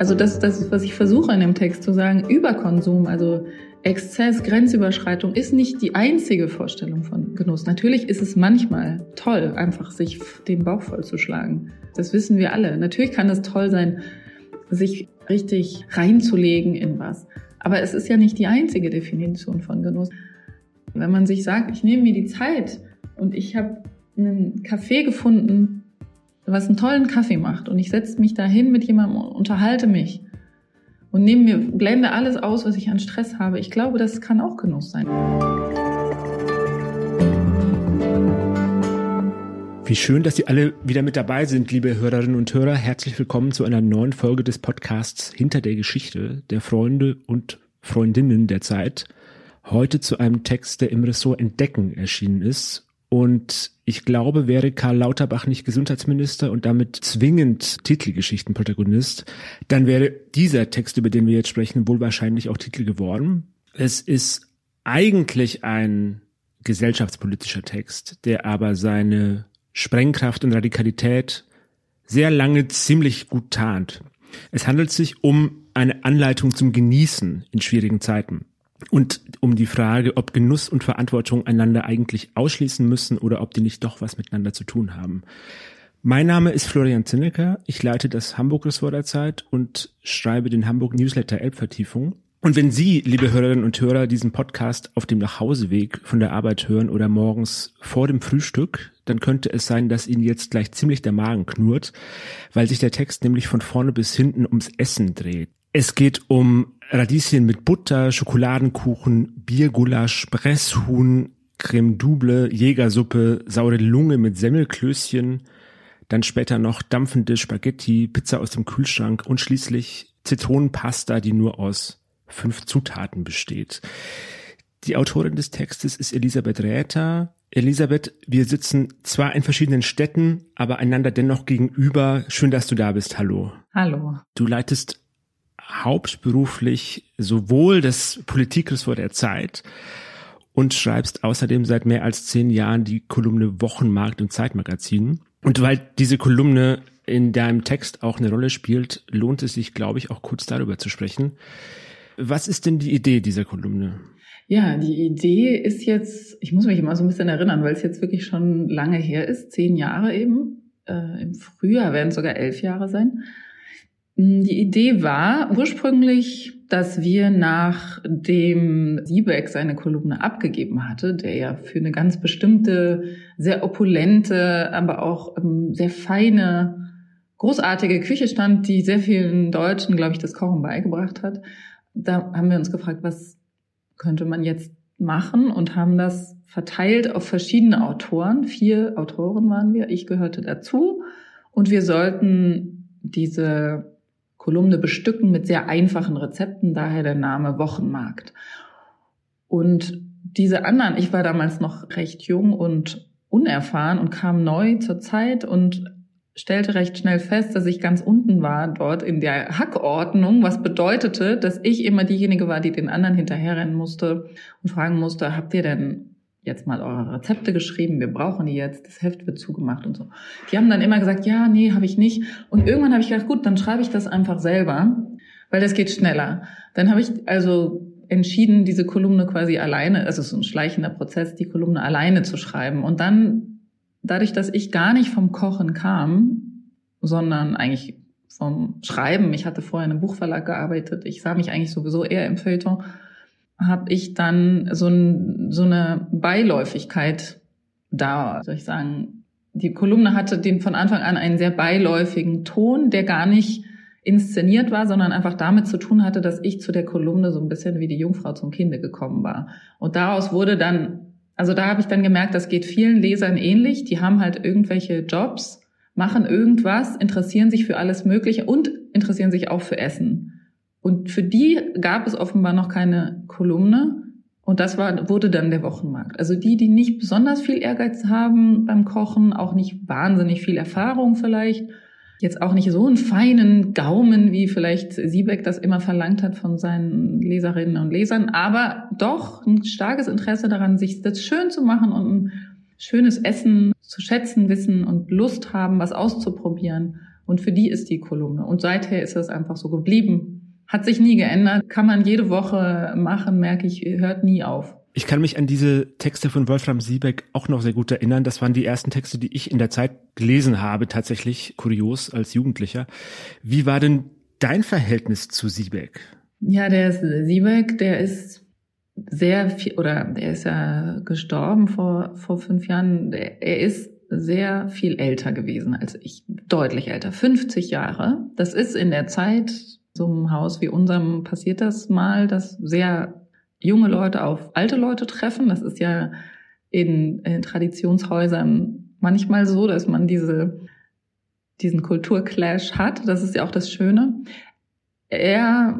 Also das, das was ich versuche in dem Text zu sagen, Überkonsum, also Exzess, Grenzüberschreitung ist nicht die einzige Vorstellung von Genuss. Natürlich ist es manchmal toll, einfach sich den Bauch vollzuschlagen. Das wissen wir alle. Natürlich kann es toll sein, sich richtig reinzulegen in was. Aber es ist ja nicht die einzige Definition von Genuss. Wenn man sich sagt, ich nehme mir die Zeit und ich habe einen Café gefunden, was einen tollen Kaffee macht und ich setze mich dahin mit jemandem und unterhalte mich und nehme mir, blende alles aus, was ich an Stress habe. Ich glaube, das kann auch Genuss sein. Wie schön, dass Sie alle wieder mit dabei sind, liebe Hörerinnen und Hörer. Herzlich willkommen zu einer neuen Folge des Podcasts Hinter der Geschichte der Freunde und Freundinnen der Zeit. Heute zu einem Text, der im Ressort Entdecken erschienen ist und ich glaube, wäre Karl Lauterbach nicht Gesundheitsminister und damit zwingend Titelgeschichtenprotagonist, dann wäre dieser Text, über den wir jetzt sprechen, wohl wahrscheinlich auch Titel geworden. Es ist eigentlich ein gesellschaftspolitischer Text, der aber seine Sprengkraft und Radikalität sehr lange ziemlich gut tarnt. Es handelt sich um eine Anleitung zum Genießen in schwierigen Zeiten und um die Frage, ob Genuss und Verantwortung einander eigentlich ausschließen müssen oder ob die nicht doch was miteinander zu tun haben. Mein Name ist Florian Zinnecker. Ich leite das Hamburg-Ressort der Zeit und schreibe den Hamburg-Newsletter Elbvertiefung. Und wenn Sie, liebe Hörerinnen und Hörer, diesen Podcast auf dem Nachhauseweg von der Arbeit hören oder morgens vor dem Frühstück, dann könnte es sein, dass Ihnen jetzt gleich ziemlich der Magen knurrt, weil sich der Text nämlich von vorne bis hinten ums Essen dreht. Es geht um Radieschen mit Butter, Schokoladenkuchen, Biergulasch, Presshuhn, Creme Double, Jägersuppe, saure Lunge mit Semmelklößchen, dann später noch dampfende Spaghetti, Pizza aus dem Kühlschrank und schließlich Zitronenpasta, die nur aus fünf Zutaten besteht. Die Autorin des Textes ist Elisabeth Räther. Elisabeth, wir sitzen zwar in verschiedenen Städten, aber einander dennoch gegenüber. Schön, dass du da bist. Hallo. Hallo. Du leitest hauptberuflich sowohl das Politikressort der Zeit und schreibst außerdem seit mehr als zehn Jahren die Kolumne Wochenmarkt im Zeitmagazin. Und weil diese Kolumne in deinem Text auch eine Rolle spielt, lohnt es sich, glaube ich, auch kurz darüber zu sprechen. Was ist denn die Idee dieser Kolumne? Ja, die Idee ist jetzt, ich muss mich immer so ein bisschen erinnern, weil es jetzt wirklich schon lange her ist, zehn Jahre eben. Äh, Im Frühjahr werden es sogar elf Jahre sein. Hm, die Idee war ursprünglich, dass wir nachdem Siebeck seine Kolumne abgegeben hatte, der ja für eine ganz bestimmte, sehr opulente, aber auch ähm, sehr feine, großartige Küche stand, die sehr vielen Deutschen, glaube ich, das Kochen beigebracht hat. Da haben wir uns gefragt, was könnte man jetzt machen und haben das verteilt auf verschiedene Autoren. Vier Autoren waren wir, ich gehörte dazu. Und wir sollten diese Kolumne bestücken mit sehr einfachen Rezepten, daher der Name Wochenmarkt. Und diese anderen, ich war damals noch recht jung und unerfahren und kam neu zur Zeit und stellte recht schnell fest, dass ich ganz unten war dort in der Hackordnung, was bedeutete, dass ich immer diejenige war, die den anderen hinterherrennen musste und fragen musste, habt ihr denn jetzt mal eure Rezepte geschrieben, wir brauchen die jetzt, das Heft wird zugemacht und so. Die haben dann immer gesagt, ja, nee, habe ich nicht. Und irgendwann habe ich gedacht, gut, dann schreibe ich das einfach selber, weil das geht schneller. Dann habe ich also entschieden, diese Kolumne quasi alleine, also so ein schleichender Prozess, die Kolumne alleine zu schreiben. Und dann, dadurch, dass ich gar nicht vom Kochen kam, sondern eigentlich vom Schreiben, ich hatte vorher in einem Buchverlag gearbeitet, ich sah mich eigentlich sowieso eher im Feuilleton, habe ich dann so, ein, so eine Beiläufigkeit da, soll ich sagen. Die Kolumne hatte den von Anfang an einen sehr beiläufigen Ton, der gar nicht inszeniert war, sondern einfach damit zu tun hatte, dass ich zu der Kolumne so ein bisschen wie die Jungfrau zum Kinde gekommen war. Und daraus wurde dann, also da habe ich dann gemerkt, das geht vielen Lesern ähnlich. Die haben halt irgendwelche Jobs, machen irgendwas, interessieren sich für alles Mögliche und interessieren sich auch für Essen. Und für die gab es offenbar noch keine Kolumne. Und das war, wurde dann der Wochenmarkt. Also die, die nicht besonders viel Ehrgeiz haben beim Kochen, auch nicht wahnsinnig viel Erfahrung vielleicht, jetzt auch nicht so einen feinen Gaumen, wie vielleicht Siebeck das immer verlangt hat von seinen Leserinnen und Lesern, aber doch ein starkes Interesse daran, sich das schön zu machen und ein schönes Essen zu schätzen wissen und Lust haben, was auszuprobieren Und für die ist die Kolumne. Und seither ist das einfach so geblieben. Hat sich nie geändert. Kann man jede Woche machen, merke ich, hört nie auf. Ich kann mich an diese Texte von Wolfram Siebeck auch noch sehr gut erinnern. Das waren die ersten Texte, die ich in der Zeit gelesen habe, tatsächlich kurios als Jugendlicher. Wie war denn dein Verhältnis zu Siebeck? Ja, der ist, Siebeck, der ist sehr viel, oder der ist ja gestorben vor, vor fünf Jahren. Er ist sehr viel älter gewesen als ich, deutlich älter, 50 Jahre. Das ist in der Zeit, so einem Haus wie unserem passiert das mal, dass sehr junge Leute auf alte Leute treffen. Das ist ja in, in Traditionshäusern manchmal so, dass man diese, diesen Kulturclash hat. Das ist ja auch das Schöne. Er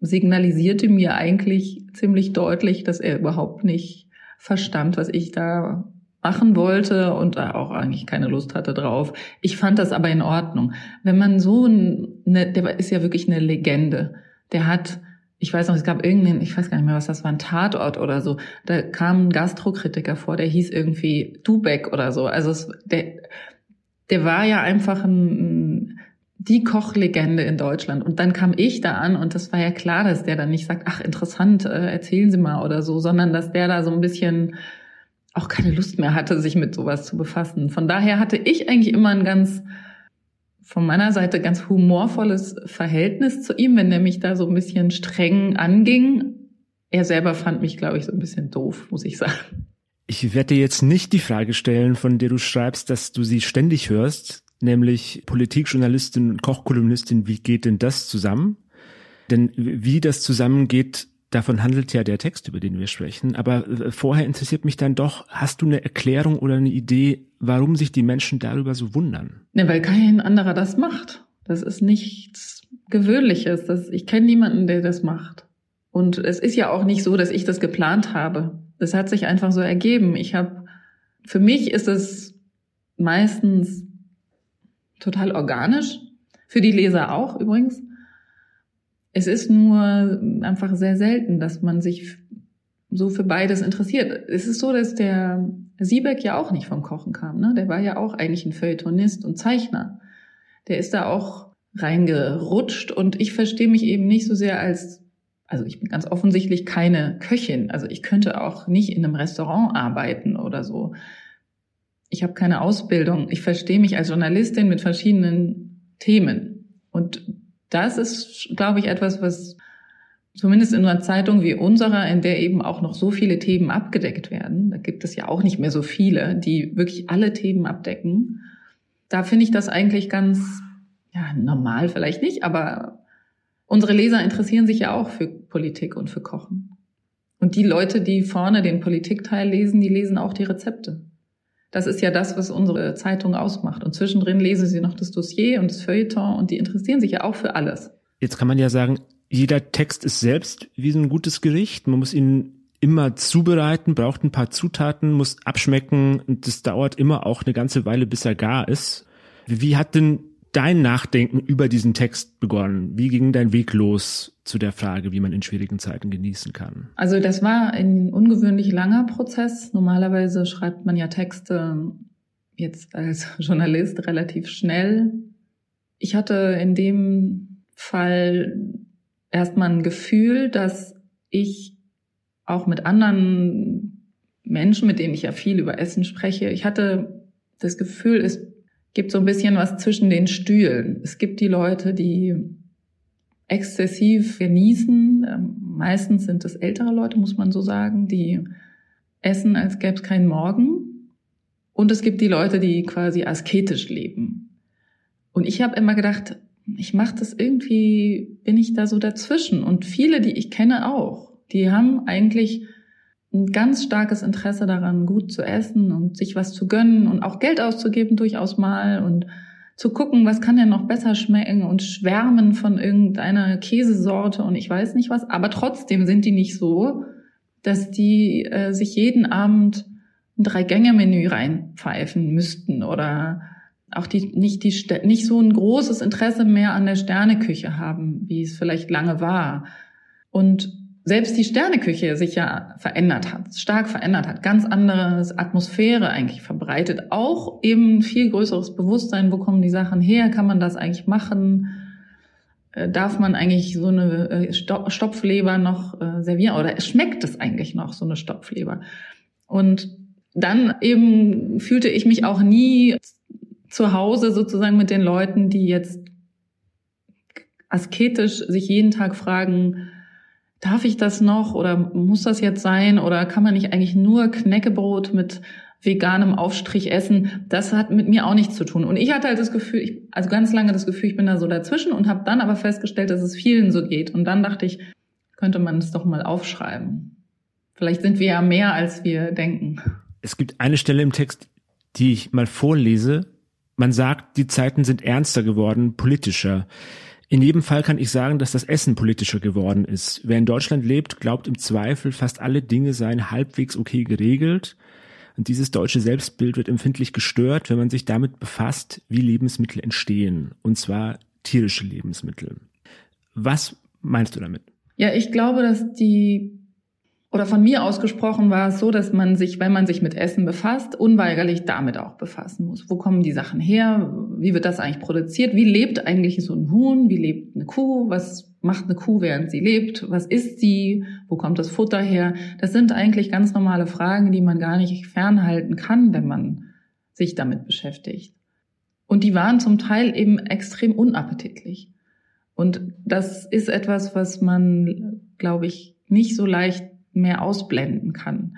signalisierte mir eigentlich ziemlich deutlich, dass er überhaupt nicht verstand, was ich da machen wollte und auch eigentlich keine Lust hatte drauf. Ich fand das aber in Ordnung. Wenn man so eine, der ist ja wirklich eine Legende. Der hat, ich weiß noch, es gab irgendeinen, ich weiß gar nicht mehr, was das war, ein Tatort oder so. Da kam ein Gastrokritiker vor, der hieß irgendwie Dubeck oder so. Also es, der, der war ja einfach ein, die Kochlegende in Deutschland. Und dann kam ich da an und das war ja klar, dass der dann nicht sagt, ach interessant, äh, erzählen Sie mal oder so, sondern dass der da so ein bisschen auch keine Lust mehr hatte, sich mit sowas zu befassen. Von daher hatte ich eigentlich immer ein ganz, von meiner Seite ganz humorvolles Verhältnis zu ihm, wenn der mich da so ein bisschen streng anging. Er selber fand mich, glaube ich, so ein bisschen doof, muss ich sagen. Ich werde dir jetzt nicht die Frage stellen, von der du schreibst, dass du sie ständig hörst, nämlich Politikjournalistin und Kochkolumnistin, wie geht denn das zusammen? Denn wie das zusammengeht, Davon handelt ja der Text, über den wir sprechen. Aber äh, vorher interessiert mich dann doch, hast du eine Erklärung oder eine Idee, warum sich die Menschen darüber so wundern? Ne, weil kein anderer das macht. Das ist nichts Gewöhnliches. Das, ich kenne niemanden, der das macht. Und es ist ja auch nicht so, dass ich das geplant habe. Das hat sich einfach so ergeben. Ich habe, für mich ist es meistens total organisch. Für die Leser auch übrigens. Es ist nur einfach sehr selten, dass man sich so für beides interessiert. Es ist so, dass der Siebeck ja auch nicht vom Kochen kam. Ne? Der war ja auch eigentlich ein Feuilletonist und Zeichner. Der ist da auch reingerutscht und ich verstehe mich eben nicht so sehr als, also ich bin ganz offensichtlich keine Köchin. Also ich könnte auch nicht in einem Restaurant arbeiten oder so. Ich habe keine Ausbildung. Ich verstehe mich als Journalistin mit verschiedenen Themen. Und das ist, glaube ich, etwas, was zumindest in einer Zeitung wie unserer, in der eben auch noch so viele Themen abgedeckt werden, da gibt es ja auch nicht mehr so viele, die wirklich alle Themen abdecken. Da finde ich das eigentlich ganz, ja, normal vielleicht nicht, aber unsere Leser interessieren sich ja auch für Politik und für Kochen. Und die Leute, die vorne den Politikteil lesen, die lesen auch die Rezepte. Das ist ja das, was unsere Zeitung ausmacht. Und zwischendrin lesen sie noch das Dossier und das Feuilleton und die interessieren sich ja auch für alles. Jetzt kann man ja sagen, jeder Text ist selbst wie so ein gutes Gericht. Man muss ihn immer zubereiten, braucht ein paar Zutaten, muss abschmecken und das dauert immer auch eine ganze Weile, bis er gar ist. Wie hat denn dein Nachdenken über diesen Text begonnen? Wie ging dein Weg los zu der Frage, wie man in schwierigen Zeiten genießen kann? Also das war ein ungewöhnlich langer Prozess. Normalerweise schreibt man ja Texte jetzt als Journalist relativ schnell. Ich hatte in dem Fall erstmal ein Gefühl, dass ich auch mit anderen Menschen, mit denen ich ja viel über Essen spreche, ich hatte das Gefühl, es gibt so ein bisschen was zwischen den Stühlen. Es gibt die Leute, die exzessiv genießen. Ähm, meistens sind es ältere Leute, muss man so sagen, die essen, als gäbe es keinen Morgen. Und es gibt die Leute, die quasi asketisch leben. Und ich habe immer gedacht, ich mache das irgendwie, bin ich da so dazwischen. Und viele, die ich kenne auch, die haben eigentlich ein ganz starkes Interesse daran, gut zu essen und sich was zu gönnen und auch Geld auszugeben durchaus mal und zu gucken, was kann denn noch besser schmecken und schwärmen von irgendeiner Käsesorte und ich weiß nicht was. Aber trotzdem sind die nicht so, dass die äh, sich jeden Abend ein Drei-Gänge-Menü reinpfeifen müssten oder auch die nicht die nicht so ein großes Interesse mehr an der Sterneküche haben, wie es vielleicht lange war. Und selbst die Sterneküche sich ja verändert hat, stark verändert hat, ganz andere Atmosphäre eigentlich verbreitet, auch eben viel größeres Bewusstsein, wo kommen die Sachen her, kann man das eigentlich machen, äh, darf man eigentlich so eine äh, Stopfleber noch äh, servieren oder schmeckt es eigentlich noch, so eine Stopfleber? Und dann eben fühlte ich mich auch nie zu Hause sozusagen mit den Leuten, die jetzt asketisch sich jeden Tag fragen, darf ich das noch oder muss das jetzt sein oder kann man nicht eigentlich nur Knäckebrot mit veganem Aufstrich essen? Das hat mit mir auch nichts zu tun. Und ich hatte halt das Gefühl, ich, also ganz lange das Gefühl, ich bin da so dazwischen und habe dann aber festgestellt, dass es vielen so geht. Und dann dachte ich, könnte man es doch mal aufschreiben. Vielleicht sind wir ja mehr, als wir denken. Es gibt eine Stelle im Text, die ich mal vorlese. Man sagt, die Zeiten sind ernster geworden, politischer. In jedem Fall kann ich sagen, dass das Essen politischer geworden ist. Wer in Deutschland lebt, glaubt im Zweifel, fast alle Dinge seien halbwegs okay geregelt. Und dieses deutsche Selbstbild wird empfindlich gestört, wenn man sich damit befasst, wie Lebensmittel entstehen. Und zwar tierische Lebensmittel. Was meinst du damit? Ja, ich glaube, dass die oder von mir ausgesprochen war es so, dass man sich, wenn man sich mit Essen befasst, unweigerlich damit auch befassen muss. Wo kommen die Sachen her? Wie wird das eigentlich produziert? Wie lebt eigentlich so ein Huhn? Wie lebt eine Kuh? Was macht eine Kuh, während sie lebt? Was isst sie? Wo kommt das Futter her? Das sind eigentlich ganz normale Fragen, die man gar nicht fernhalten kann, wenn man sich damit beschäftigt. Und die waren zum Teil eben extrem unappetitlich. Und das ist etwas, was man, glaube ich, nicht so leicht mehr ausblenden kann.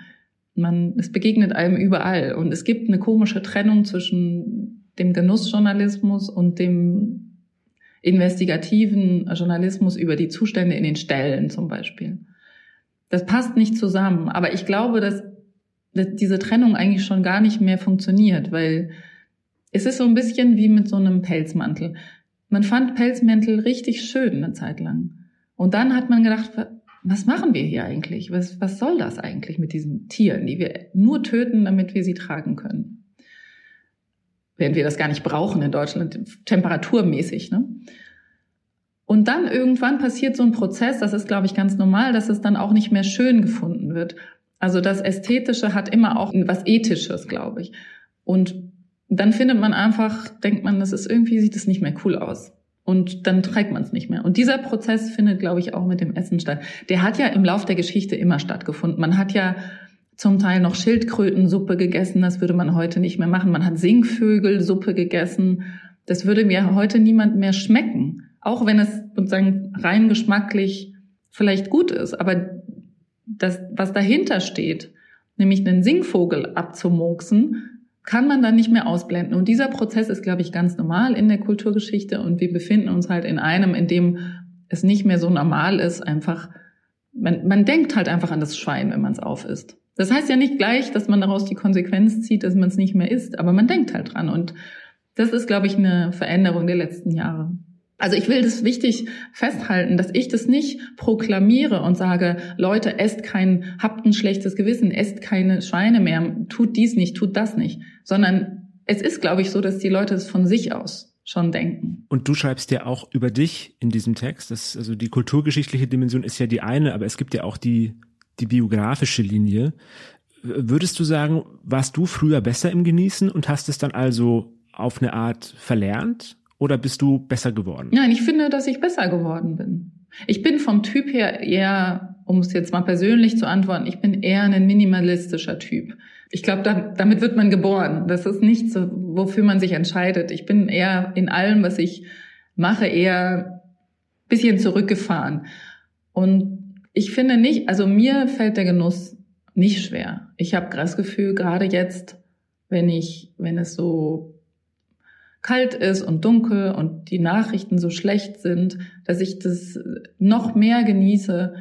Man, es begegnet einem überall und es gibt eine komische Trennung zwischen dem Genussjournalismus und dem investigativen Journalismus über die Zustände in den Ställen zum Beispiel. Das passt nicht zusammen, aber ich glaube, dass, dass diese Trennung eigentlich schon gar nicht mehr funktioniert, weil es ist so ein bisschen wie mit so einem Pelzmantel. Man fand Pelzmäntel richtig schön eine Zeit lang. Und dann hat man gedacht, was machen wir hier eigentlich? Was, was soll das eigentlich mit diesen Tieren, die wir nur töten, damit wir sie tragen können? Während wir das gar nicht brauchen in Deutschland, temperaturmäßig. Ne? Und dann irgendwann passiert so ein Prozess, das ist, glaube ich, ganz normal, dass es dann auch nicht mehr schön gefunden wird. Also das Ästhetische hat immer auch was Ethisches, glaube ich. Und dann findet man einfach, denkt man, das ist irgendwie, sieht es nicht mehr cool aus. Und dann trägt man es nicht mehr. Und dieser Prozess findet, glaube ich, auch mit dem Essen statt. Der hat ja im Lauf der Geschichte immer stattgefunden. Man hat ja zum Teil noch Schildkrötensuppe gegessen, das würde man heute nicht mehr machen. Man hat Singvögelsuppe gegessen. Das würde mir heute niemand mehr schmecken. Auch wenn es sozusagen rein geschmacklich vielleicht gut ist. Aber das, was dahinter steht, nämlich einen Singvogel abzumoksen, kann man dann nicht mehr ausblenden. Und dieser Prozess ist, glaube ich, ganz normal in der Kulturgeschichte. Und wir befinden uns halt in einem, in dem es nicht mehr so normal ist, einfach, man, man denkt halt einfach an das Schwein, wenn man es aufisst. Das heißt ja nicht gleich, dass man daraus die Konsequenz zieht, dass man es nicht mehr isst, aber man denkt halt dran. Und das ist, glaube ich, eine Veränderung der letzten Jahre. Also ich will das wichtig festhalten, dass ich das nicht proklamiere und sage, Leute, esst kein, habt ein schlechtes Gewissen, esst keine Schweine mehr, tut dies nicht, tut das nicht, sondern es ist, glaube ich, so, dass die Leute es von sich aus schon denken. Und du schreibst ja auch über dich in diesem Text. Das, also die kulturgeschichtliche Dimension ist ja die eine, aber es gibt ja auch die, die biografische Linie. Würdest du sagen, warst du früher besser im Genießen und hast es dann also auf eine Art verlernt? Oder bist du besser geworden? Nein, ich finde, dass ich besser geworden bin. Ich bin vom Typ her eher, um es jetzt mal persönlich zu antworten, ich bin eher ein minimalistischer Typ. Ich glaube, da, damit wird man geboren. Das ist nicht so, wofür man sich entscheidet. Ich bin eher in allem, was ich mache, eher bisschen zurückgefahren. Und ich finde nicht, also mir fällt der Genuss nicht schwer. Ich habe das Gefühl, gerade jetzt, wenn ich, wenn es so kalt ist und dunkel und die Nachrichten so schlecht sind, dass ich das noch mehr genieße.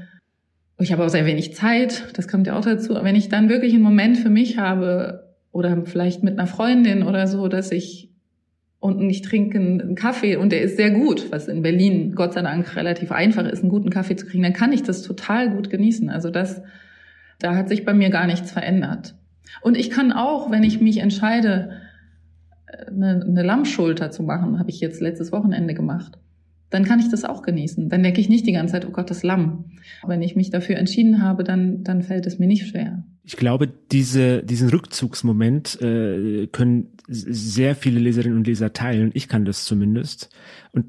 Ich habe auch sehr wenig Zeit, das kommt ja auch dazu. Wenn ich dann wirklich einen Moment für mich habe oder vielleicht mit einer Freundin oder so, dass ich und ich trinke einen Kaffee und der ist sehr gut, was in Berlin Gott sei Dank relativ einfach ist, einen guten Kaffee zu kriegen, dann kann ich das total gut genießen. Also das, da hat sich bei mir gar nichts verändert. Und ich kann auch, wenn ich mich entscheide, eine, eine Lammschulter zu machen, habe ich jetzt letztes Wochenende gemacht. dann kann ich das auch genießen. Dann denke ich nicht die ganze Zeit, oh Gott, das Lamm. Wenn ich mich dafür entschieden habe, dann, dann fällt es mir nicht schwer. Ich glaube, diese, diesen Rückzugsmoment äh, können sehr viele Leserinnen und Leser teilen. Ich kann das zumindest. Und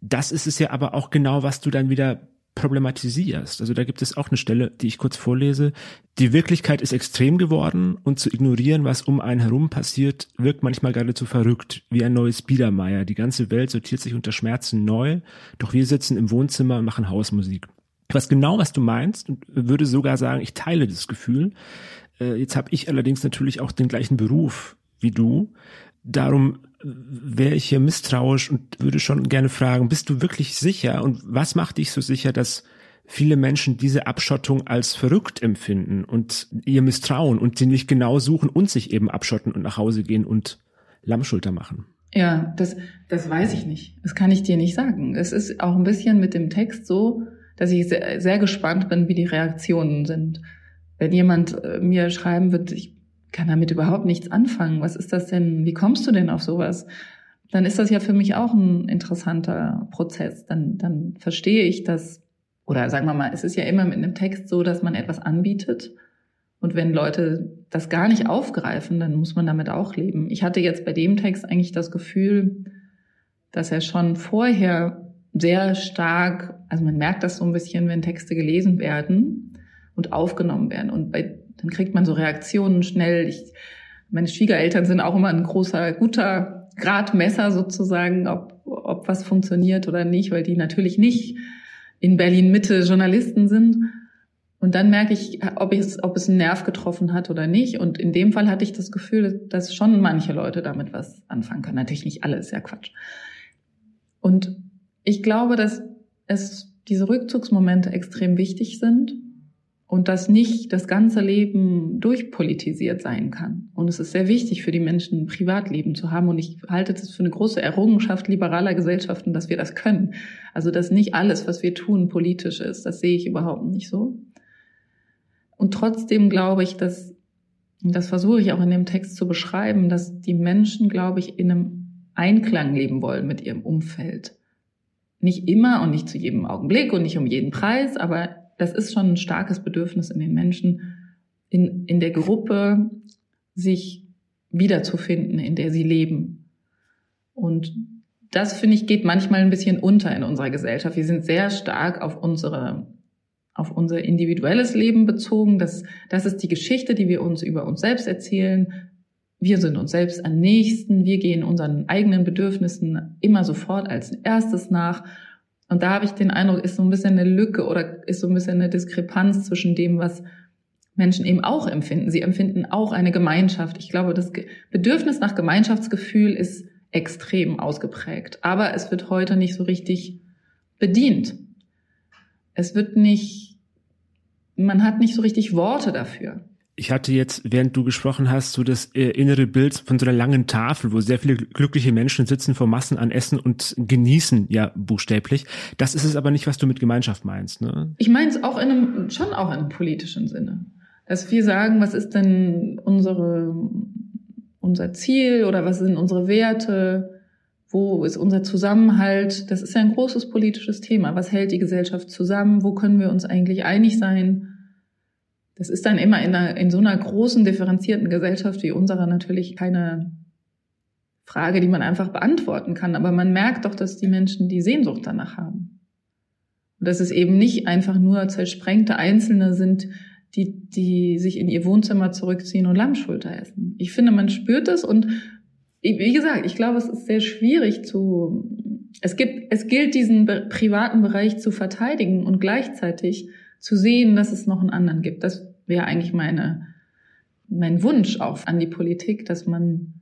das ist es ja aber auch genau, was du dann wieder problematisierst. Also da gibt es auch eine Stelle, die ich kurz vorlese. Die Wirklichkeit ist extrem geworden und zu ignorieren, was um einen herum passiert, wirkt manchmal geradezu verrückt, wie ein neues Biedermeier. Die ganze Welt sortiert sich unter Schmerzen neu, doch wir sitzen im Wohnzimmer und machen Hausmusik. Ich weiß genau, was du meinst und würde sogar sagen, ich teile das Gefühl. Äh, jetzt habe ich allerdings natürlich auch den gleichen Beruf wie du. Darum wäre ich hier misstrauisch und würde schon gerne fragen, bist du wirklich sicher und was macht dich so sicher, dass viele Menschen diese Abschottung als verrückt empfinden und ihr misstrauen und sie nicht genau suchen und sich eben abschotten und nach Hause gehen und Lammschulter machen? Ja, das, das weiß ich nicht. Das kann ich dir nicht sagen. Es ist auch ein bisschen mit dem Text so, dass ich sehr, sehr gespannt bin, wie die Reaktionen sind. Wenn jemand äh, mir schreiben wird, ich kann damit überhaupt nichts anfangen. Was ist das denn? Wie kommst du denn auf sowas? Dann ist das ja für mich auch ein interessanter Prozess. Dann, dann verstehe ich das. Oder sagen wir mal, es ist ja immer mit einem Text so, dass man etwas anbietet. Und wenn Leute das gar nicht aufgreifen, dann muss man damit auch leben. Ich hatte jetzt bei dem Text eigentlich das Gefühl, dass er schon vorher sehr stark, also man merkt das so ein bisschen, wenn Texte gelesen werden und aufgenommen werden. Und bei dann kriegt man so Reaktionen schnell. Ich, meine Schwiegereltern sind auch immer ein großer, guter Gradmesser sozusagen, ob, ob was funktioniert oder nicht, weil die natürlich nicht in Berlin Mitte Journalisten sind. Und dann merke ich, ob es, ob es einen Nerv getroffen hat oder nicht. Und in dem Fall hatte ich das Gefühl, dass schon manche Leute damit was anfangen können. Natürlich nicht alle, ist ja Quatsch. Und ich glaube, dass es diese Rückzugsmomente extrem wichtig sind und dass nicht das ganze Leben durchpolitisiert sein kann. Und es ist sehr wichtig für die Menschen, ein Privatleben zu haben. Und ich halte das für eine große Errungenschaft liberaler Gesellschaften, dass wir das können. Also, dass nicht alles, was wir tun, politisch ist. Das sehe ich überhaupt nicht so. Und trotzdem glaube ich, dass, das versuche ich auch in dem Text zu beschreiben, dass die Menschen, glaube ich, in einem Einklang leben wollen mit ihrem Umfeld. Nicht immer und nicht zu jedem Augenblick und nicht um jeden Preis, aber das ist schon ein starkes Bedürfnis in den Menschen, in, in der Gruppe sich wiederzufinden, in der sie leben. Und das, finde ich, geht manchmal ein bisschen unter in unserer Gesellschaft. Wir sind sehr stark auf unsere, auf unser individuelles Leben bezogen. Das, das ist die Geschichte, die wir uns über uns selbst erzählen. Wir sind uns selbst am nächsten. Wir gehen unseren eigenen Bedürfnissen immer sofort als erstes nach. Und da habe ich den Eindruck, ist so ein bisschen eine Lücke oder ist so ein bisschen eine Diskrepanz zwischen dem, was Menschen eben auch empfinden. Sie empfinden auch eine Gemeinschaft. Ich glaube, das Bedürfnis nach Gemeinschaftsgefühl ist extrem ausgeprägt. Aber es wird heute nicht so richtig bedient. Es wird nicht, man hat nicht so richtig Worte dafür ich hatte jetzt, während du gesprochen hast, so das äh, innere Bild von so einer langen Tafel, wo sehr viele glückliche Menschen sitzen vor Massen an Essen und genießen, ja, buchstäblich. Das ist es aber nicht, was du mit Gemeinschaft meinst, ne? Ich meine es auch in einem, schon auch in einem politischen Sinne. Dass wir sagen, was ist denn unsere, unser Ziel oder was sind unsere Werte? Wo ist unser Zusammenhalt? Das ist ja ein großes politisches Thema. Was hält die Gesellschaft zusammen? Wo können wir uns eigentlich einig sein? Das ist dann immer in, einer, in so einer großen, differenzierten Gesellschaft wie unserer natürlich keine Frage, die man einfach beantworten kann. Aber man merkt doch, dass die Menschen die Sehnsucht danach haben. Und dass es eben nicht einfach nur zersprengte Einzelne sind, die, die sich in ihr Wohnzimmer zurückziehen und Lammschulter essen. Ich finde, man spürt das und wie gesagt, ich glaube, es ist sehr schwierig zu, es gibt, es gilt diesen privaten Bereich zu verteidigen und gleichzeitig zu sehen, dass es noch einen anderen gibt. Das wäre eigentlich meine, mein Wunsch auch an die Politik, dass man,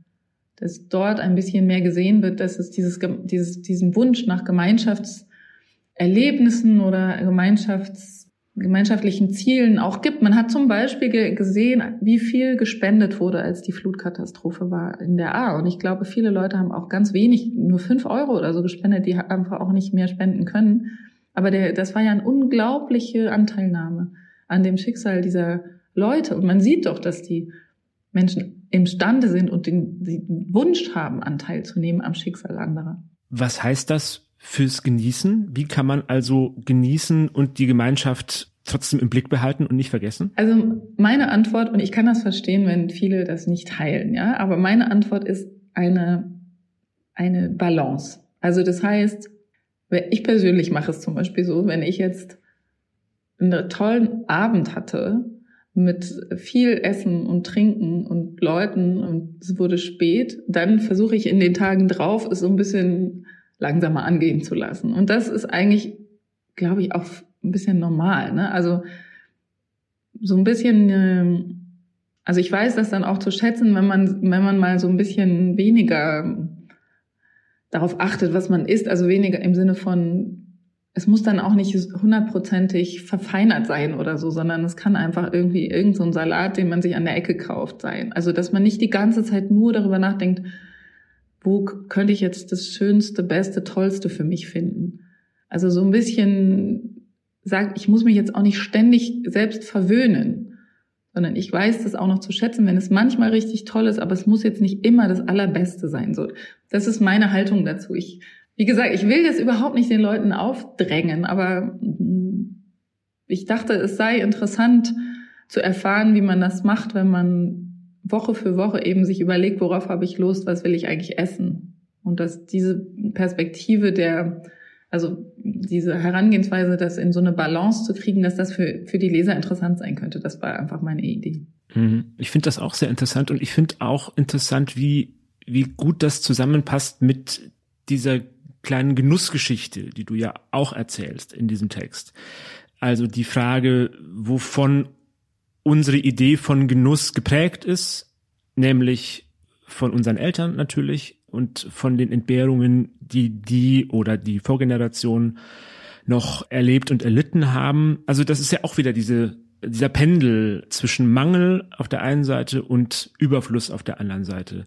dass dort ein bisschen mehr gesehen wird, dass es dieses, dieses, diesen Wunsch nach Gemeinschaftserlebnissen oder Gemeinschafts, gemeinschaftlichen Zielen auch gibt. Man hat zum Beispiel gesehen, wie viel gespendet wurde, als die Flutkatastrophe war in der A. Und ich glaube, viele Leute haben auch ganz wenig, nur fünf Euro oder so gespendet, die einfach auch nicht mehr spenden können. Aber der, das war ja eine unglaubliche Anteilnahme an dem Schicksal dieser Leute. Und man sieht doch, dass die Menschen imstande sind und den, den Wunsch haben, Anteil zu nehmen am Schicksal anderer. Was heißt das fürs Genießen? Wie kann man also genießen und die Gemeinschaft trotzdem im Blick behalten und nicht vergessen? Also meine Antwort, und ich kann das verstehen, wenn viele das nicht teilen, ja, aber meine Antwort ist eine, eine Balance. Also das heißt, ich persönlich mache es zum Beispiel so, wenn ich jetzt einen tollen Abend hatte mit viel Essen und Trinken und Leuten und es wurde spät, dann versuche ich in den Tagen drauf, es so ein bisschen langsamer angehen zu lassen. Und das ist eigentlich, glaube ich, auch ein bisschen normal. Ne? Also so ein bisschen, äh, also ich weiß das dann auch zu schätzen, wenn man, wenn man mal so ein bisschen weniger darauf achtet, was man isst, also weniger im Sinne von, es muss dann auch nicht hundertprozentig verfeinert sein oder so, sondern es kann einfach irgendwie irgend so Salat, den man sich an der Ecke kauft, sein. Also dass man nicht die ganze Zeit nur darüber nachdenkt, wo könnte ich jetzt das Schönste, Beste, Tollste für mich finden. Also so ein bisschen sagt, ich muss mich jetzt auch nicht ständig selbst verwöhnen, sondern ich weiß das auch noch zu schätzen, wenn es manchmal richtig toll ist, aber es muss jetzt nicht immer das Allerbeste sein. So, das ist meine Haltung dazu. Ich, wie gesagt, ich will das überhaupt nicht den Leuten aufdrängen, aber ich dachte, es sei interessant zu erfahren, wie man das macht, wenn man Woche für Woche eben sich überlegt, worauf habe ich Lust, was will ich eigentlich essen. Und dass diese Perspektive der also diese Herangehensweise, das in so eine Balance zu kriegen, dass das für, für die Leser interessant sein könnte, das war einfach meine Idee. Mhm. Ich finde das auch sehr interessant und ich finde auch interessant, wie, wie gut das zusammenpasst mit dieser kleinen Genussgeschichte, die du ja auch erzählst in diesem Text. Also die Frage, wovon unsere Idee von Genuss geprägt ist, nämlich von unseren Eltern natürlich und von den Entbehrungen, die die oder die Vorgeneration noch erlebt und erlitten haben. Also das ist ja auch wieder diese, dieser Pendel zwischen Mangel auf der einen Seite und Überfluss auf der anderen Seite.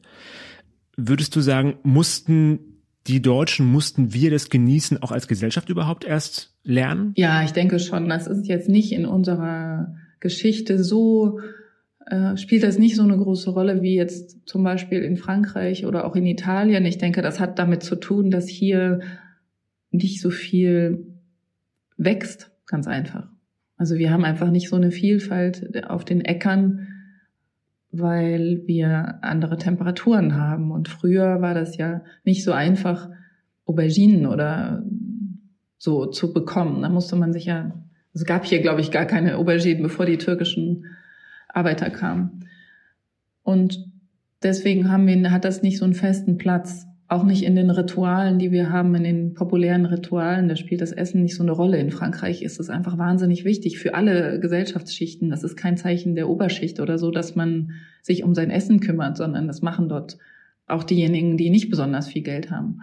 Würdest du sagen, mussten die Deutschen, mussten wir das Genießen auch als Gesellschaft überhaupt erst lernen? Ja, ich denke schon. Das ist jetzt nicht in unserer Geschichte so äh, spielt das nicht so eine große Rolle wie jetzt zum Beispiel in Frankreich oder auch in Italien. Ich denke, das hat damit zu tun, dass hier nicht so viel wächst, ganz einfach. Also wir haben einfach nicht so eine Vielfalt auf den Äckern, weil wir andere Temperaturen haben. Und früher war das ja nicht so einfach, Auberginen oder so zu bekommen. Da musste man sich ja, es gab hier, glaube ich, gar keine Auberginen, bevor die türkischen Arbeiter kamen. Und deswegen haben wir, hat das nicht so einen festen Platz. Auch nicht in den Ritualen, die wir haben, in den populären Ritualen. Da spielt das Essen nicht so eine Rolle. In Frankreich ist es einfach wahnsinnig wichtig für alle Gesellschaftsschichten. Das ist kein Zeichen der Oberschicht oder so, dass man sich um sein Essen kümmert, sondern das machen dort auch diejenigen, die nicht besonders viel Geld haben.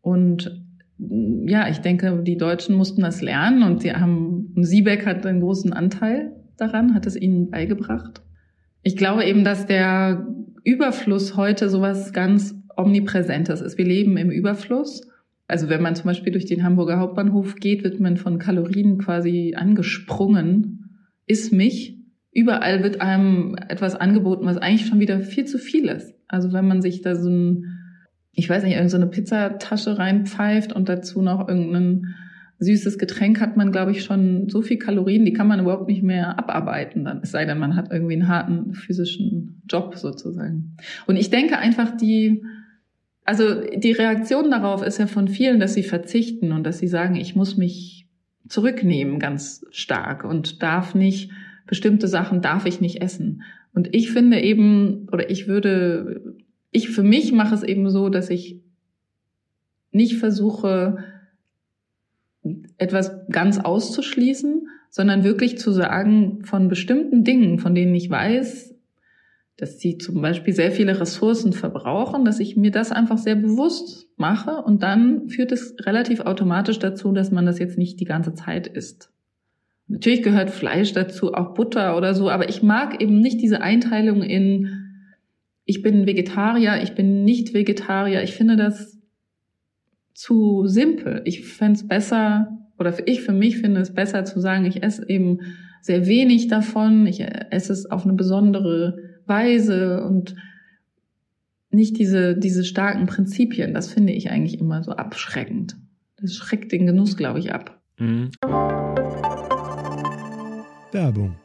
Und ja, ich denke, die Deutschen mussten das lernen und sie haben, Siebeck hat einen großen Anteil daran? Hat es Ihnen beigebracht? Ich glaube eben, dass der Überfluss heute sowas ganz Omnipräsentes ist. Wir leben im Überfluss. Also wenn man zum Beispiel durch den Hamburger Hauptbahnhof geht, wird man von Kalorien quasi angesprungen. Ist mich. Überall wird einem etwas angeboten, was eigentlich schon wieder viel zu viel ist. Also wenn man sich da so ein, ich weiß nicht, irgendeine so Pizzatasche reinpfeift und dazu noch irgendeinen süßes Getränk hat man, glaube ich, schon so viel Kalorien, die kann man überhaupt nicht mehr abarbeiten, dann, es sei denn, man hat irgendwie einen harten physischen Job sozusagen. Und ich denke einfach, die, also die Reaktion darauf ist ja von vielen, dass sie verzichten und dass sie sagen, ich muss mich zurücknehmen ganz stark und darf nicht, bestimmte Sachen darf ich nicht essen. Und ich finde eben, oder ich würde, ich für mich mache es eben so, dass ich nicht versuche, etwas ganz auszuschließen, sondern wirklich zu sagen, von bestimmten Dingen, von denen ich weiß, dass sie zum Beispiel sehr viele Ressourcen verbrauchen, dass ich mir das einfach sehr bewusst mache und dann führt es relativ automatisch dazu, dass man das jetzt nicht die ganze Zeit isst. Natürlich gehört Fleisch dazu, auch Butter oder so, aber ich mag eben nicht diese Einteilung in ich bin Vegetarier, ich bin nicht Vegetarier. Ich finde das zu simpel. Ich fände es besser, oder ich für mich finde es besser zu sagen, ich esse eben sehr wenig davon, ich esse es auf eine besondere Weise und nicht diese, diese starken Prinzipien. Das finde ich eigentlich immer so abschreckend. Das schreckt den Genuss, glaube ich, ab. Mhm. Werbung.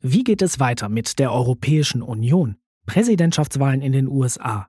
Wie geht es weiter mit der Europäischen Union? Präsidentschaftswahlen in den USA,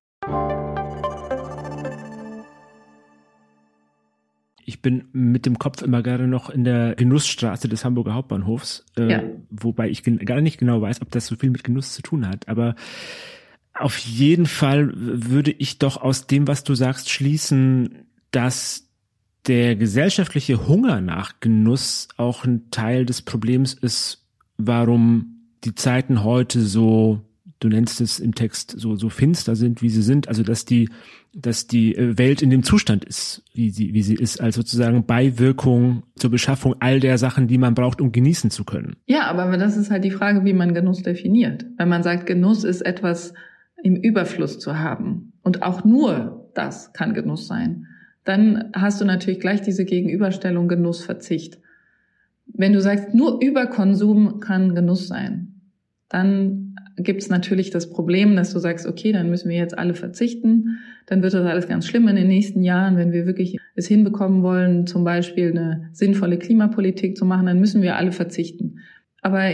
Ich bin mit dem Kopf immer gerade noch in der Genussstraße des Hamburger Hauptbahnhofs, äh, ja. wobei ich gar nicht genau weiß, ob das so viel mit Genuss zu tun hat. Aber auf jeden Fall würde ich doch aus dem, was du sagst, schließen, dass der gesellschaftliche Hunger nach Genuss auch ein Teil des Problems ist, warum die Zeiten heute so, du nennst es im Text, so, so finster sind, wie sie sind, also dass die, dass die äh, Welt in dem Zustand ist, wie sie, wie sie ist, als sozusagen Beiwirkung zur Beschaffung all der Sachen, die man braucht, um genießen zu können. Ja, aber das ist halt die Frage, wie man Genuss definiert. Wenn man sagt, Genuss ist etwas im Überfluss zu haben und auch nur das kann Genuss sein dann hast du natürlich gleich diese Gegenüberstellung Genussverzicht. Wenn du sagst, nur Überkonsum kann Genuss sein, dann gibt es natürlich das Problem, dass du sagst, okay, dann müssen wir jetzt alle verzichten. Dann wird das alles ganz schlimm in den nächsten Jahren. Wenn wir wirklich es hinbekommen wollen, zum Beispiel eine sinnvolle Klimapolitik zu machen, dann müssen wir alle verzichten. Aber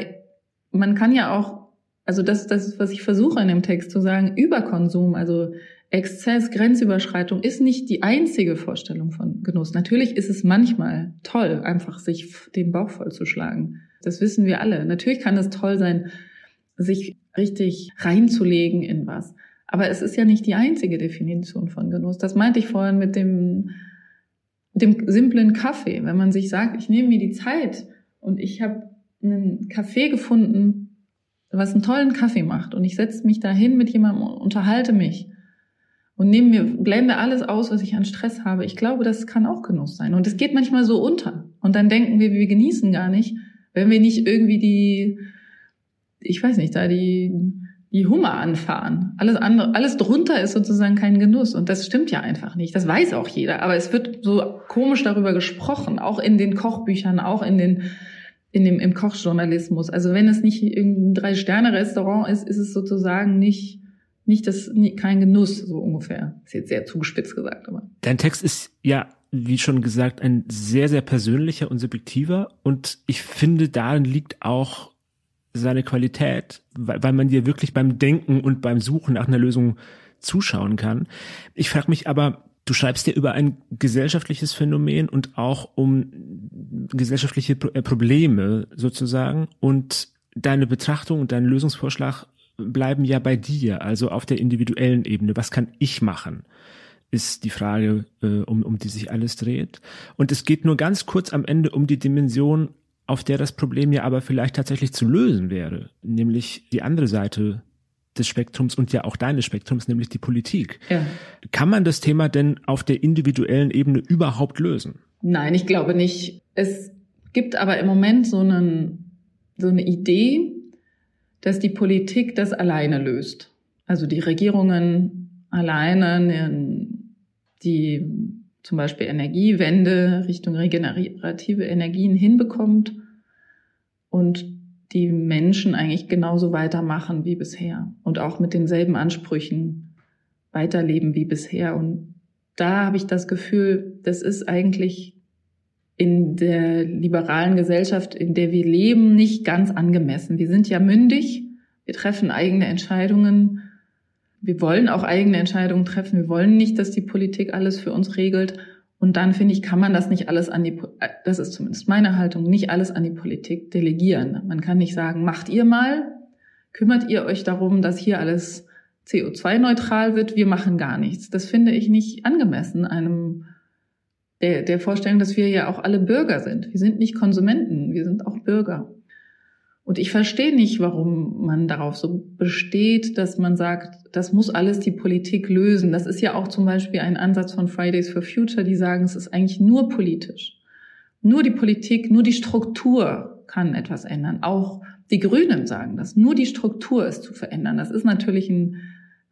man kann ja auch, also das, das was ich versuche in dem Text zu sagen, Überkonsum, also Exzess, Grenzüberschreitung ist nicht die einzige Vorstellung von Genuss. Natürlich ist es manchmal toll, einfach sich den Bauch vollzuschlagen. Das wissen wir alle. Natürlich kann es toll sein, sich richtig reinzulegen in was. Aber es ist ja nicht die einzige Definition von Genuss. Das meinte ich vorhin mit dem, dem simplen Kaffee. Wenn man sich sagt, ich nehme mir die Zeit und ich habe einen Kaffee gefunden, was einen tollen Kaffee macht und ich setze mich dahin mit jemandem und unterhalte mich und nehme mir, blende alles aus, was ich an Stress habe. Ich glaube, das kann auch Genuss sein. Und es geht manchmal so unter. Und dann denken wir, wir genießen gar nicht, wenn wir nicht irgendwie die, ich weiß nicht, da die, die Hummer anfahren. Alles andere, alles drunter ist sozusagen kein Genuss. Und das stimmt ja einfach nicht. Das weiß auch jeder. Aber es wird so komisch darüber gesprochen. Auch in den Kochbüchern, auch in den, in dem, im Kochjournalismus. Also wenn es nicht irgendein Drei-Sterne-Restaurant ist, ist es sozusagen nicht, nicht das, kein Genuss, so ungefähr. Ist jetzt sehr zugespitzt gesagt, aber. Dein Text ist ja, wie schon gesagt, ein sehr, sehr persönlicher und subjektiver und ich finde, darin liegt auch seine Qualität, weil, weil man dir wirklich beim Denken und beim Suchen nach einer Lösung zuschauen kann. Ich frage mich aber, du schreibst dir über ein gesellschaftliches Phänomen und auch um gesellschaftliche äh, Probleme sozusagen und deine Betrachtung und dein Lösungsvorschlag bleiben ja bei dir, also auf der individuellen Ebene. Was kann ich machen? Ist die Frage, äh, um, um die sich alles dreht. Und es geht nur ganz kurz am Ende um die Dimension, auf der das Problem ja aber vielleicht tatsächlich zu lösen wäre, nämlich die andere Seite des Spektrums und ja auch deines Spektrums, nämlich die Politik. Ja. Kann man das Thema denn auf der individuellen Ebene überhaupt lösen? Nein, ich glaube nicht. Es gibt aber im Moment so, einen, so eine Idee, dass die Politik das alleine löst. Also die Regierungen alleine die zum Beispiel Energiewende Richtung regenerative Energien hinbekommt und die Menschen eigentlich genauso weitermachen wie bisher und auch mit denselben Ansprüchen weiterleben wie bisher. Und da habe ich das Gefühl, das ist eigentlich in der liberalen Gesellschaft, in der wir leben, nicht ganz angemessen. Wir sind ja mündig, wir treffen eigene Entscheidungen, wir wollen auch eigene Entscheidungen treffen, wir wollen nicht, dass die Politik alles für uns regelt. Und dann finde ich, kann man das nicht alles an die, das ist zumindest meine Haltung, nicht alles an die Politik delegieren. Man kann nicht sagen, macht ihr mal, kümmert ihr euch darum, dass hier alles CO2-neutral wird, wir machen gar nichts. Das finde ich nicht angemessen einem der, der Vorstellung, dass wir ja auch alle Bürger sind. Wir sind nicht Konsumenten, wir sind auch Bürger. Und ich verstehe nicht, warum man darauf so besteht, dass man sagt, das muss alles die Politik lösen. Das ist ja auch zum Beispiel ein Ansatz von Fridays for Future, die sagen, es ist eigentlich nur politisch. Nur die Politik, nur die Struktur kann etwas ändern. Auch die Grünen sagen das. Nur die Struktur ist zu verändern. Das ist natürlich eine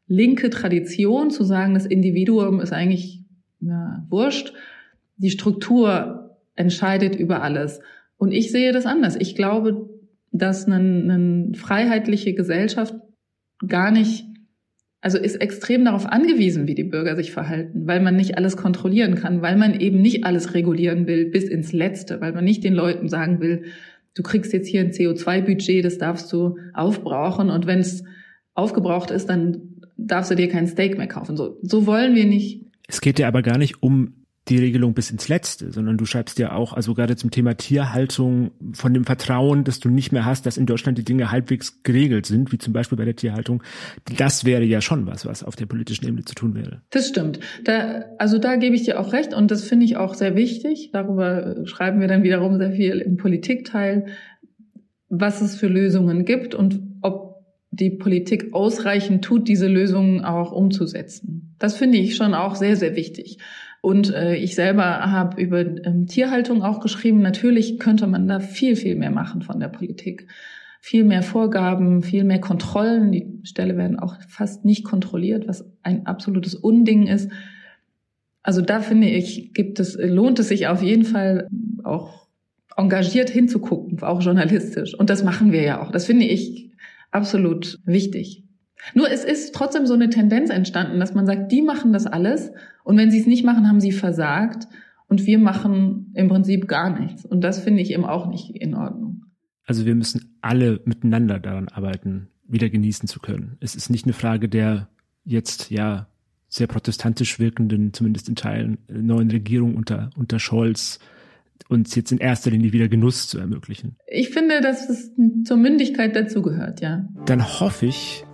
linke Tradition zu sagen, das Individuum ist eigentlich ja, wurscht. Die Struktur entscheidet über alles. Und ich sehe das anders. Ich glaube, dass eine, eine freiheitliche Gesellschaft gar nicht, also ist extrem darauf angewiesen, wie die Bürger sich verhalten, weil man nicht alles kontrollieren kann, weil man eben nicht alles regulieren will bis ins Letzte, weil man nicht den Leuten sagen will, du kriegst jetzt hier ein CO2-Budget, das darfst du aufbrauchen und wenn es aufgebraucht ist, dann darfst du dir kein Steak mehr kaufen. So, so wollen wir nicht. Es geht ja aber gar nicht um die Regelung bis ins Letzte, sondern du schreibst ja auch, also gerade zum Thema Tierhaltung, von dem Vertrauen, dass du nicht mehr hast, dass in Deutschland die Dinge halbwegs geregelt sind, wie zum Beispiel bei der Tierhaltung. Das wäre ja schon was, was auf der politischen Ebene zu tun wäre. Das stimmt. Da, also da gebe ich dir auch recht und das finde ich auch sehr wichtig. Darüber schreiben wir dann wiederum sehr viel im Politikteil, was es für Lösungen gibt und ob die Politik ausreichend tut, diese Lösungen auch umzusetzen. Das finde ich schon auch sehr, sehr wichtig. Und äh, ich selber habe über ähm, Tierhaltung auch geschrieben. Natürlich könnte man da viel, viel mehr machen von der Politik. Viel mehr Vorgaben, viel mehr Kontrollen. Die Ställe werden auch fast nicht kontrolliert, was ein absolutes Unding ist. Also da finde ich, gibt es, lohnt es sich auf jeden Fall auch engagiert hinzugucken, auch journalistisch. Und das machen wir ja auch. Das finde ich absolut wichtig. Nur es ist trotzdem so eine Tendenz entstanden, dass man sagt, die machen das alles und wenn sie es nicht machen, haben sie versagt und wir machen im Prinzip gar nichts. Und das finde ich eben auch nicht in Ordnung. Also wir müssen alle miteinander daran arbeiten, wieder genießen zu können. Es ist nicht eine Frage der jetzt ja sehr protestantisch wirkenden, zumindest in Teilen, neuen Regierung unter, unter Scholz, uns jetzt in erster Linie wieder Genuss zu ermöglichen. Ich finde, dass es zur Mündigkeit dazugehört, ja. Dann hoffe ich,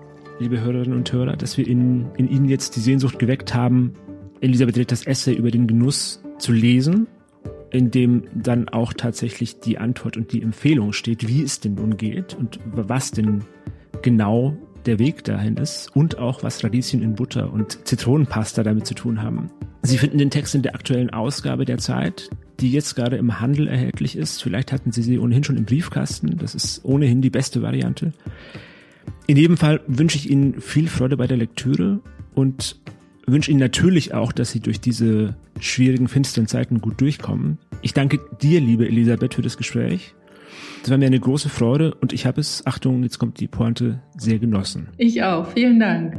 liebe Hörerinnen und Hörer, dass wir in, in Ihnen jetzt die Sehnsucht geweckt haben, Elisabeth Ritters Essay über den Genuss zu lesen, in dem dann auch tatsächlich die Antwort und die Empfehlung steht, wie es denn nun geht und was denn genau der Weg dahin ist und auch was Radieschen in Butter und Zitronenpasta damit zu tun haben. Sie finden den Text in der aktuellen Ausgabe der Zeit, die jetzt gerade im Handel erhältlich ist. Vielleicht hatten Sie sie ohnehin schon im Briefkasten. Das ist ohnehin die beste Variante. In jedem Fall wünsche ich Ihnen viel Freude bei der Lektüre und wünsche Ihnen natürlich auch, dass Sie durch diese schwierigen, finsteren Zeiten gut durchkommen. Ich danke dir, liebe Elisabeth, für das Gespräch. Das war mir eine große Freude und ich habe es, Achtung, jetzt kommt die Pointe, sehr genossen. Ich auch. Vielen Dank.